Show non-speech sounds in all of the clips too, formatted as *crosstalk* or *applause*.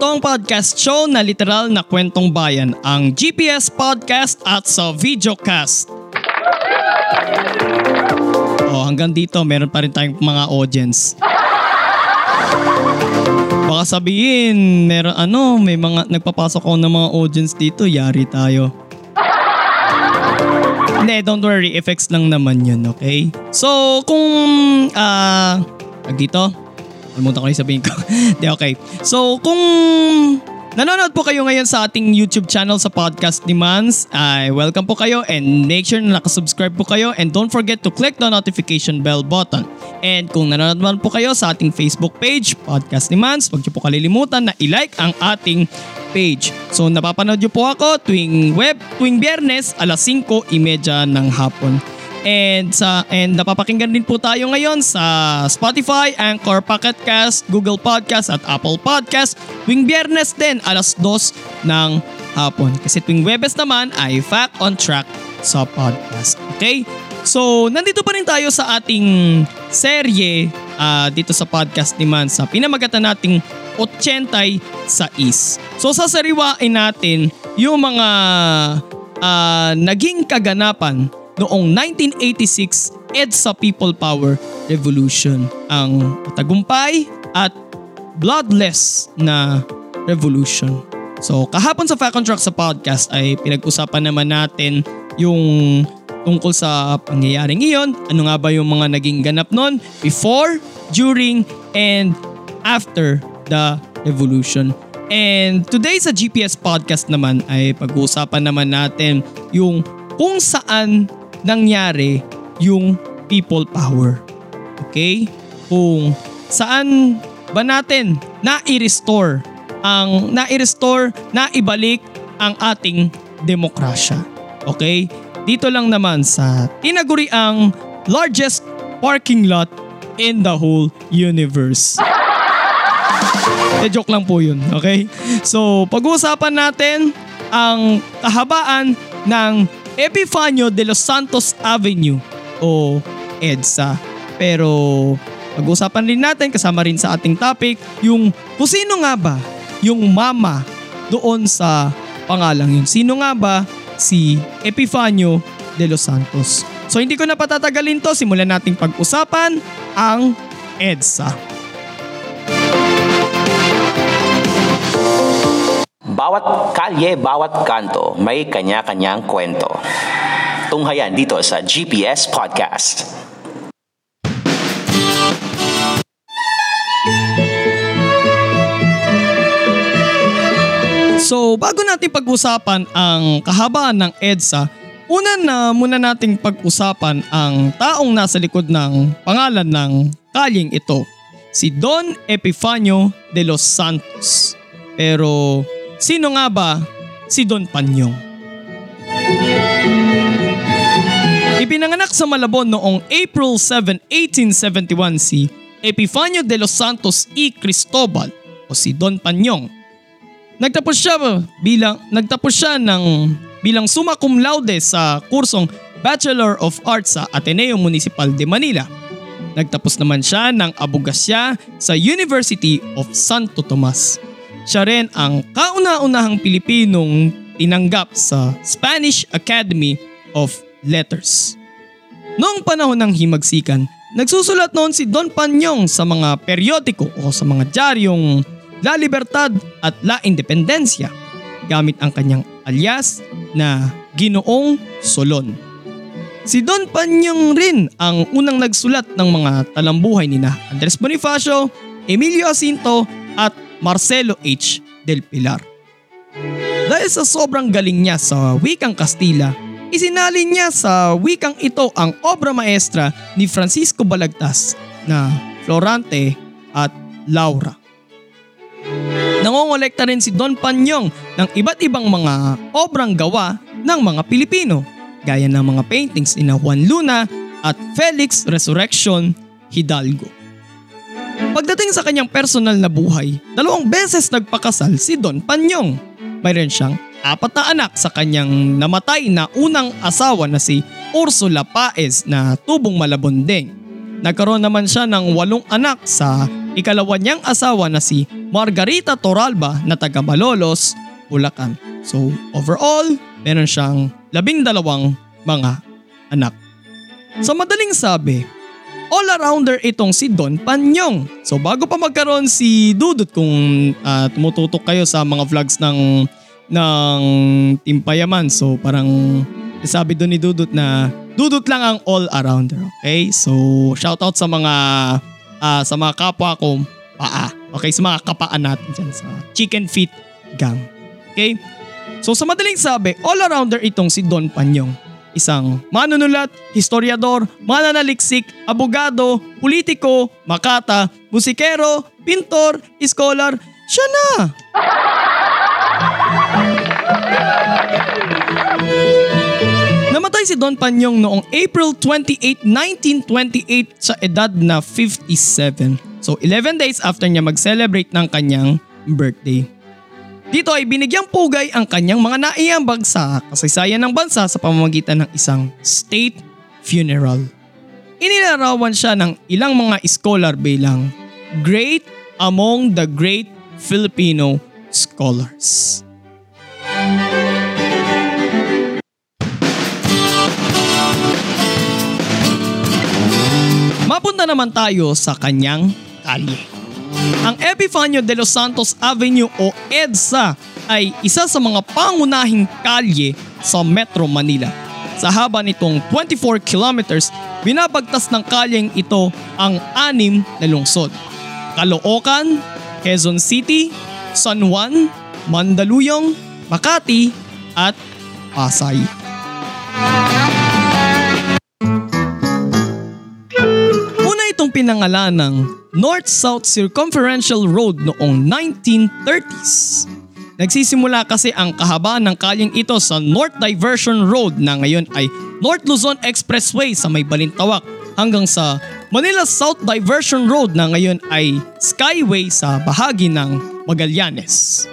Ito ang podcast show na literal na kwentong bayan, ang GPS Podcast at sa Videocast. Oh, hanggang dito meron pa rin tayong mga audience. Baka sabihin, meron ano, may mga nagpapasok ako ng mga audience dito, yari tayo. Hindi, don't worry, effects lang naman yun, okay? So, kung, ah, uh, dito, Kalimutan ko yung sabihin ko. *laughs* Di, okay. So, kung nanonood po kayo ngayon sa ating YouTube channel sa podcast ni Mans, ay welcome po kayo and make sure na nakasubscribe po kayo and don't forget to click the notification bell button. And kung nanonood naman po kayo sa ating Facebook page, Podcast ni Mans, huwag niyo po kalilimutan na i-like ang ating page. So napapanood niyo po ako tuwing web, tuwing biyernes alas 5.30 ng hapon. And sa and napapakinggan din po tayo ngayon sa Spotify, Anchor, Pocket Cast, Google Podcast at Apple Podcast. Tuwing Biyernes din alas 2 ng hapon. Kasi tuwing Webes naman ay Fact on Track sa podcast. Okay? So, nandito pa rin tayo sa ating serye uh, dito sa podcast ni Man sa pinamagatan nating 80 sa is. So, sasariwain natin yung mga uh, naging kaganapan noong 1986 EDSA People Power Revolution. Ang tagumpay at bloodless na revolution. So kahapon sa Fact on sa podcast ay pinag-usapan naman natin yung tungkol sa pangyayaring iyon. Ano nga ba yung mga naging ganap nun before, during, and after the revolution. And today sa GPS podcast naman ay pag-uusapan naman natin yung kung saan nangyari yung people power. Okay? Kung saan ba natin na-restore ang na-restore, na-ibalik ang ating demokrasya. Okay? Dito lang naman sa tinaguri ang largest parking lot in the whole universe. e joke lang po yun, okay? So, pag-uusapan natin ang kahabaan ng Epifanio de los Santos Avenue o EDSA. Pero pag-usapan rin natin kasama rin sa ating topic yung kung sino nga ba yung mama doon sa pangalang yun. Sino nga ba si Epifanio de los Santos? So hindi ko na patatagalin to, simulan nating pag-usapan ang EDSA. Bawat kalye, bawat kanto, may kanya-kanyang kwento. Tunghayan dito sa GPS Podcast. So, bago natin pag-usapan ang kahabaan ng EDSA, una na muna nating pag-usapan ang taong nasa likod ng pangalan ng kalyeng ito, si Don Epifanio de los Santos. Pero Sino nga ba si Don Panyong? Ipinanganak sa Malabon noong April 7, 1871 si Epifanio de los Santos y Cristobal o si Don Panyong. Nagtapos siya bilang nagtapos siya ng bilang summa cum laude sa kursong Bachelor of Arts sa Ateneo Municipal de Manila. Nagtapos naman siya ng abogasya sa University of Santo Tomas. Siya rin ang kauna-unahang Pilipinong tinanggap sa Spanish Academy of Letters. Noong panahon ng himagsikan, nagsusulat noon si Don Panyong sa mga periodiko o sa mga diaryong La Libertad at La Independencia gamit ang kanyang alias na Ginoong Solon. Si Don Panyong rin ang unang nagsulat ng mga talambuhay ni na Andres Bonifacio, Emilio Jacinto at Marcelo H. Del Pilar. Dahil sa sobrang galing niya sa wikang Kastila, isinalin niya sa wikang ito ang obra maestra ni Francisco Balagtas na Florante at Laura. Nangongolekta rin si Don Panyong ng iba't ibang mga obrang gawa ng mga Pilipino gaya ng mga paintings ni Juan Luna at Felix Resurrection Hidalgo. Pagdating sa kanyang personal na buhay, dalawang beses nagpakasal si Don Panyong. Mayroon siyang apat na anak sa kanyang namatay na unang asawa na si Ursula Paez na tubong malabondeng. Nagkaroon naman siya ng walong anak sa ikalawa niyang asawa na si Margarita Toralba na taga Malolos, Bulacan. So overall, meron siyang labing dalawang mga anak. Sa madaling sabi, all-arounder itong si Don Panyong. So bago pa magkaroon si Dudut kung uh, tumututok kayo sa mga vlogs ng ng Team Payaman. So parang sabi doon ni Dudut na Dudut lang ang all-arounder. Okay? So shoutout sa mga uh, sa mga kapwa ko paa. Okay? Sa mga kapaan natin dyan sa Chicken Feet Gang. Okay? So sa madaling sabi, all-arounder itong si Don Panyong. Isang manunulat, historiador, mananaliksik, abogado, politiko, makata, musikero, pintor, scholar, siya na! *laughs* Namatay si Don Panyong noong April 28, 1928 sa edad na 57. So 11 days after niya mag-celebrate ng kanyang birthday. Dito ay binigyang pugay ang kanyang mga naiambag sa kasaysayan ng bansa sa pamamagitan ng isang state funeral. Inilarawan siya ng ilang mga scholar bilang great among the great Filipino scholars. Mapunta naman tayo sa kanyang kalye. Ang Epifanio de los Santos Avenue o EDSA ay isa sa mga pangunahing kalye sa Metro Manila. Sa haba nitong 24 kilometers, binabagtas ng kalyeng ito ang anim na lungsod. Caloocan, Quezon City, San Juan, Mandaluyong, Makati at Pasay. Pinangalan ng North-South Circumferential Road noong 1930s. Nagsisimula kasi ang kahabaan ng kalyeng ito sa North Diversion Road na ngayon ay North Luzon Expressway sa may Balintawak hanggang sa Manila South Diversion Road na ngayon ay Skyway sa bahagi ng Magallanes.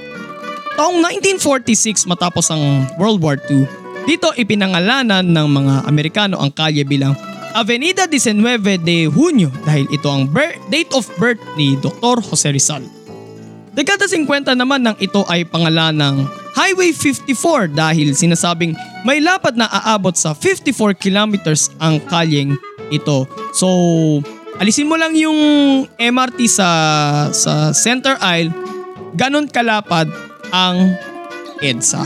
Taong 1946 matapos ang World War II, dito ipinangalanan ng mga Amerikano ang kalye bilang Avenida 19 de Junio dahil ito ang birth, date of birth ni Dr. Jose Rizal. Dekada 50 naman nang ito ay pangalan ng Highway 54 dahil sinasabing may lapad na aabot sa 54 kilometers ang kalyeng ito. So, alisin mo lang yung MRT sa sa center aisle, ganon kalapad ang EDSA.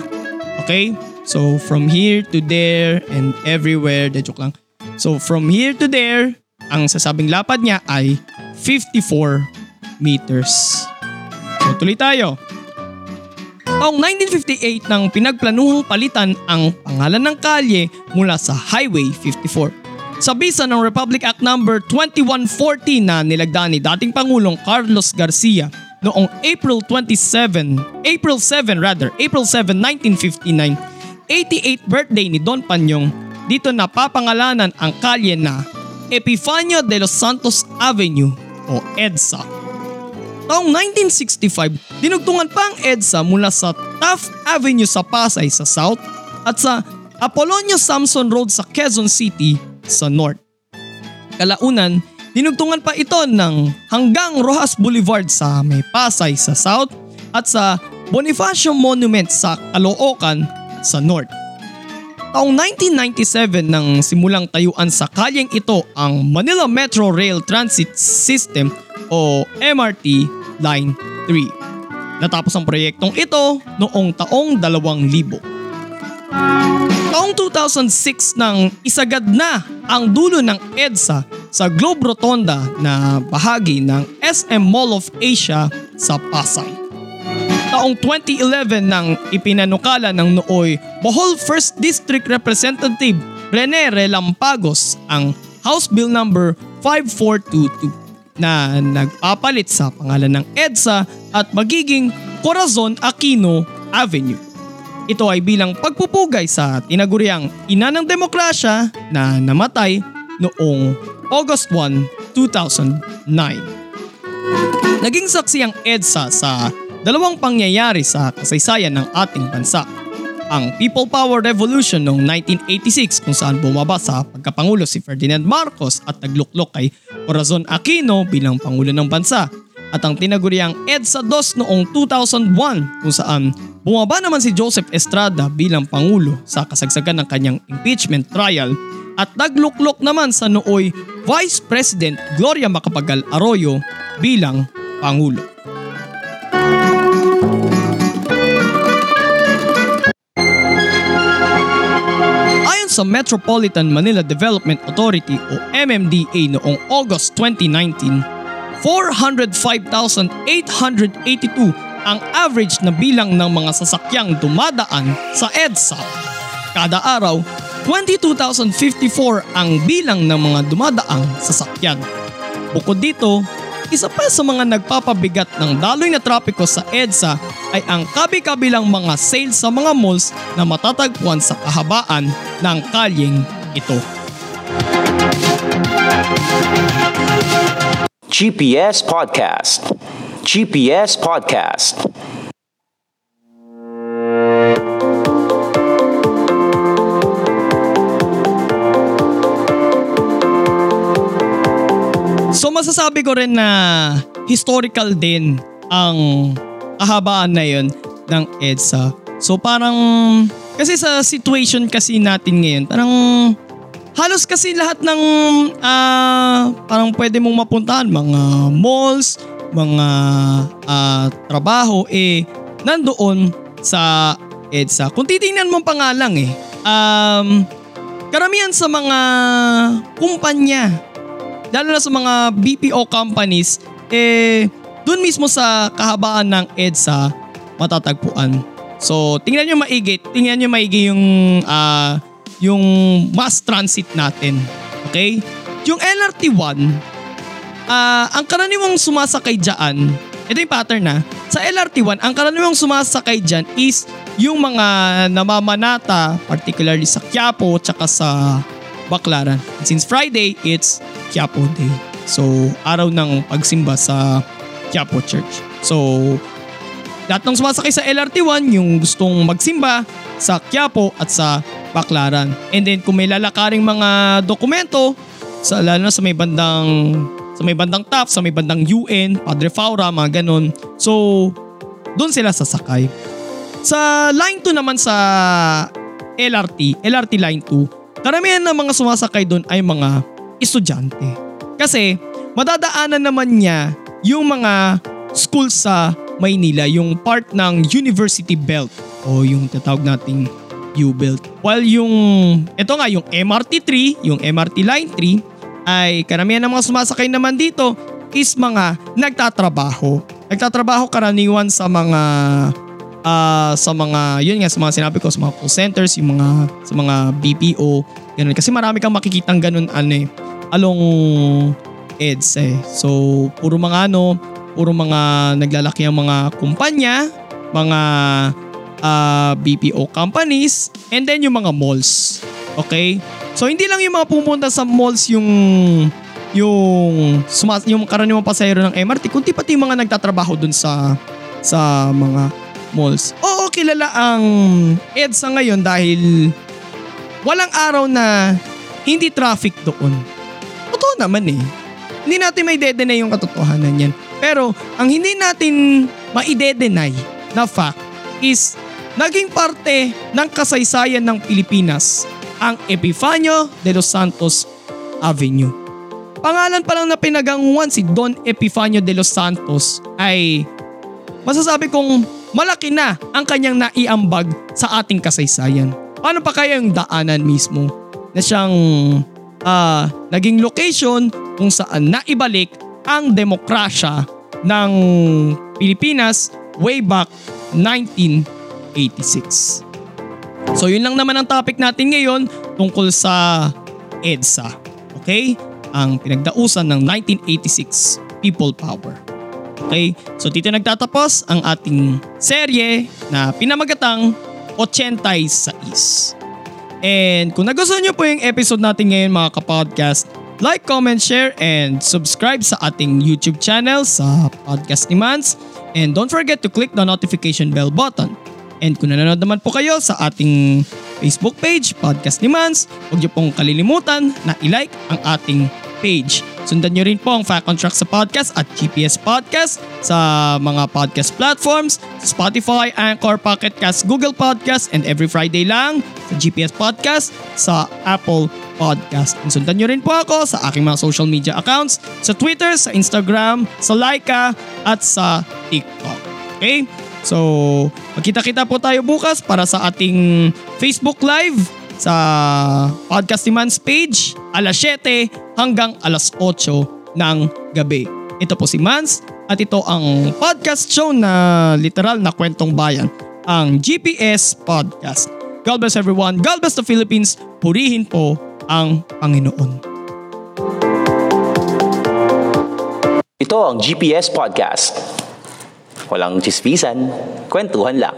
Okay? So, from here to there and everywhere, de joke lang. So from here to there, ang sasabing lapad niya ay 54 meters. So tuloy tayo. Taong 1958 nang pinagplanuhang palitan ang pangalan ng kalye mula sa Highway 54. Sa bisa ng Republic Act No. 2140 na nilagdaan ni dating Pangulong Carlos Garcia noong April 27, April 7 rather, April 7, 1959, 88th birthday ni Don Panyong dito napapangalanan ang kalye na Epifanio de los Santos Avenue o EDSA. Taong 1965, dinugtungan pa ang EDSA mula sa Taft Avenue sa Pasay sa South at sa Apolonio Samson Road sa Quezon City sa North. Kalaunan, dinugtungan pa ito ng hanggang Rojas Boulevard sa May Pasay sa South at sa Bonifacio Monument sa Caloocan sa North. Taong 1997 nang simulang tayuan sa kalyeng ito ang Manila Metro Rail Transit System o MRT Line 3. Natapos ang proyektong ito noong taong 2000. Taong 2006 nang isagad na ang dulo ng EDSA sa Globe Rotonda na bahagi ng SM Mall of Asia sa Pasay taong 2011 nang ipinanukala ng nooy Bohol 1st District Representative Rene Relampagos ang House Bill number 5422 na nagpapalit sa pangalan ng EDSA at magiging Corazon Aquino Avenue. Ito ay bilang pagpupugay sa tinaguriang ina ng demokrasya na namatay noong August 1, 2009. Naging saksi ang EDSA sa dalawang pangyayari sa kasaysayan ng ating bansa. Ang People Power Revolution noong 1986 kung saan bumaba sa pagkapangulo si Ferdinand Marcos at nagluklok kay Corazon Aquino bilang Pangulo ng Bansa at ang tinaguriang EDSA 2 noong 2001 kung saan bumaba naman si Joseph Estrada bilang Pangulo sa kasagsagan ng kanyang impeachment trial at nagluklok naman sa nooy Vice President Gloria Macapagal Arroyo bilang Pangulo. Sa Metropolitan Manila Development Authority o MMDA noong August 2019, 405,882 ang average na bilang ng mga sasakyang dumadaan sa EDSA. Kada araw, 22,054 ang bilang ng mga dumadaang sasakyan. Bukod dito, isa pa sa mga nagpapabigat ng daloy na trapiko sa EDSA ay ang kabi-kabilang mga sales sa mga malls na matatagpuan sa kahabaan ng kalyeng ito. GPS Podcast. GPS Podcast. So masasabi ko rin na historical din ang kahabaan na yun ng EDSA. So parang, kasi sa situation kasi natin ngayon, parang halos kasi lahat ng ah, parang pwede mong mapuntahan, mga malls, mga ah, trabaho, eh nandoon sa EDSA. Kung titingnan mo pa nga lang eh, um, karamihan sa mga kumpanya, lalo na sa mga BPO companies, eh, dun mismo sa kahabaan ng EDSA matatagpuan. So, tingnan nyo maigi, tingnan nyo maigi yung, ah, yung mass transit natin. Okay? Yung LRT1, ah, ang karaniwang sumasakay dyan, ito yung pattern na, sa LRT1, ang karaniwang sumasakay dyan is yung mga namamanata, particularly sa Quiapo, tsaka sa Baclaran. And since Friday, it's Quiapo Day. So, araw ng pagsimba sa Quiapo Church. So, lahat ng sumasakay sa LRT1, yung gustong magsimba sa Quiapo at sa Baclaran. And then, kung may lalakaring mga dokumento, sa, lalo na sa may bandang sa may bandang TAP, sa may bandang UN, Padre Faura, mga ganun. So, doon sila sasakay. Sa line 2 naman sa LRT, LRT line 2, karamihan ng mga sumasakay doon ay mga estudyante. Kasi madadaanan naman niya yung mga school sa Maynila, yung part ng University Belt o yung tatawag nating U-Belt. While yung, ito nga, yung MRT 3, yung MRT Line 3, ay karamihan ng mga sumasakay naman dito is mga nagtatrabaho. Nagtatrabaho karaniwan sa mga ah sa mga yun nga sa mga sinabi ko sa mga call centers, yung mga sa mga BPO, ganun kasi marami kang makikitang ganun ano eh along EDS eh. So puro mga ano, puro mga naglalaki ang mga kumpanya, mga ah, BPO companies, and then yung mga malls. Okay? So hindi lang yung mga pumunta sa malls yung yung sumas yung karaniwang pasahero ng MRT kundi pati yung mga nagtatrabaho dun sa sa mga malls. Oo, kilala ang EDSA ngayon dahil walang araw na hindi traffic doon. Totoo naman eh. Hindi natin may dedenay yung katotohanan yan. Pero ang hindi natin maidedenay na fact is naging parte ng kasaysayan ng Pilipinas ang Epifanio de los Santos Avenue. Pangalan pa lang na pinaganguan si Don Epifanio de los Santos ay masasabi kong malaki na ang kanyang naiambag sa ating kasaysayan. Paano pa kaya yung daanan mismo na siyang ah, naging location kung saan naibalik ang demokrasya ng Pilipinas way back 1986. So yun lang naman ang topic natin ngayon tungkol sa EDSA. Okay? Ang pinagdausan ng 1986 People Power. Okay? So dito nagtatapos ang ating serye na pinamagatang 86. And kung nagustuhan nyo po yung episode natin ngayon mga kapodcast, like, comment, share, and subscribe sa ating YouTube channel sa Podcast ni Mans. And don't forget to click the notification bell button. And kung nanonood naman po kayo sa ating Facebook page, Podcast ni Mans, huwag niyo pong kalilimutan na i-like ang ating page. Sundan nyo rin po ang Fact on Track sa podcast at GPS Podcast sa mga podcast platforms, Spotify, Anchor, Pocket Cast, Google Podcast, and every Friday lang sa GPS Podcast sa Apple Podcast. And sundan nyo rin po ako sa aking mga social media accounts sa Twitter, sa Instagram, sa Laika, at sa TikTok. Okay? So, magkita-kita po tayo bukas para sa ating Facebook Live sa Podcast ni Mans page alas 7 hanggang alas 8 ng gabi. Ito po si Mans at ito ang podcast show na literal na kwentong bayan, ang GPS Podcast. God bless everyone. God bless the Philippines. Purihin po ang Panginoon. Ito ang GPS Podcast. Walang chismisan, kwentuhan lang.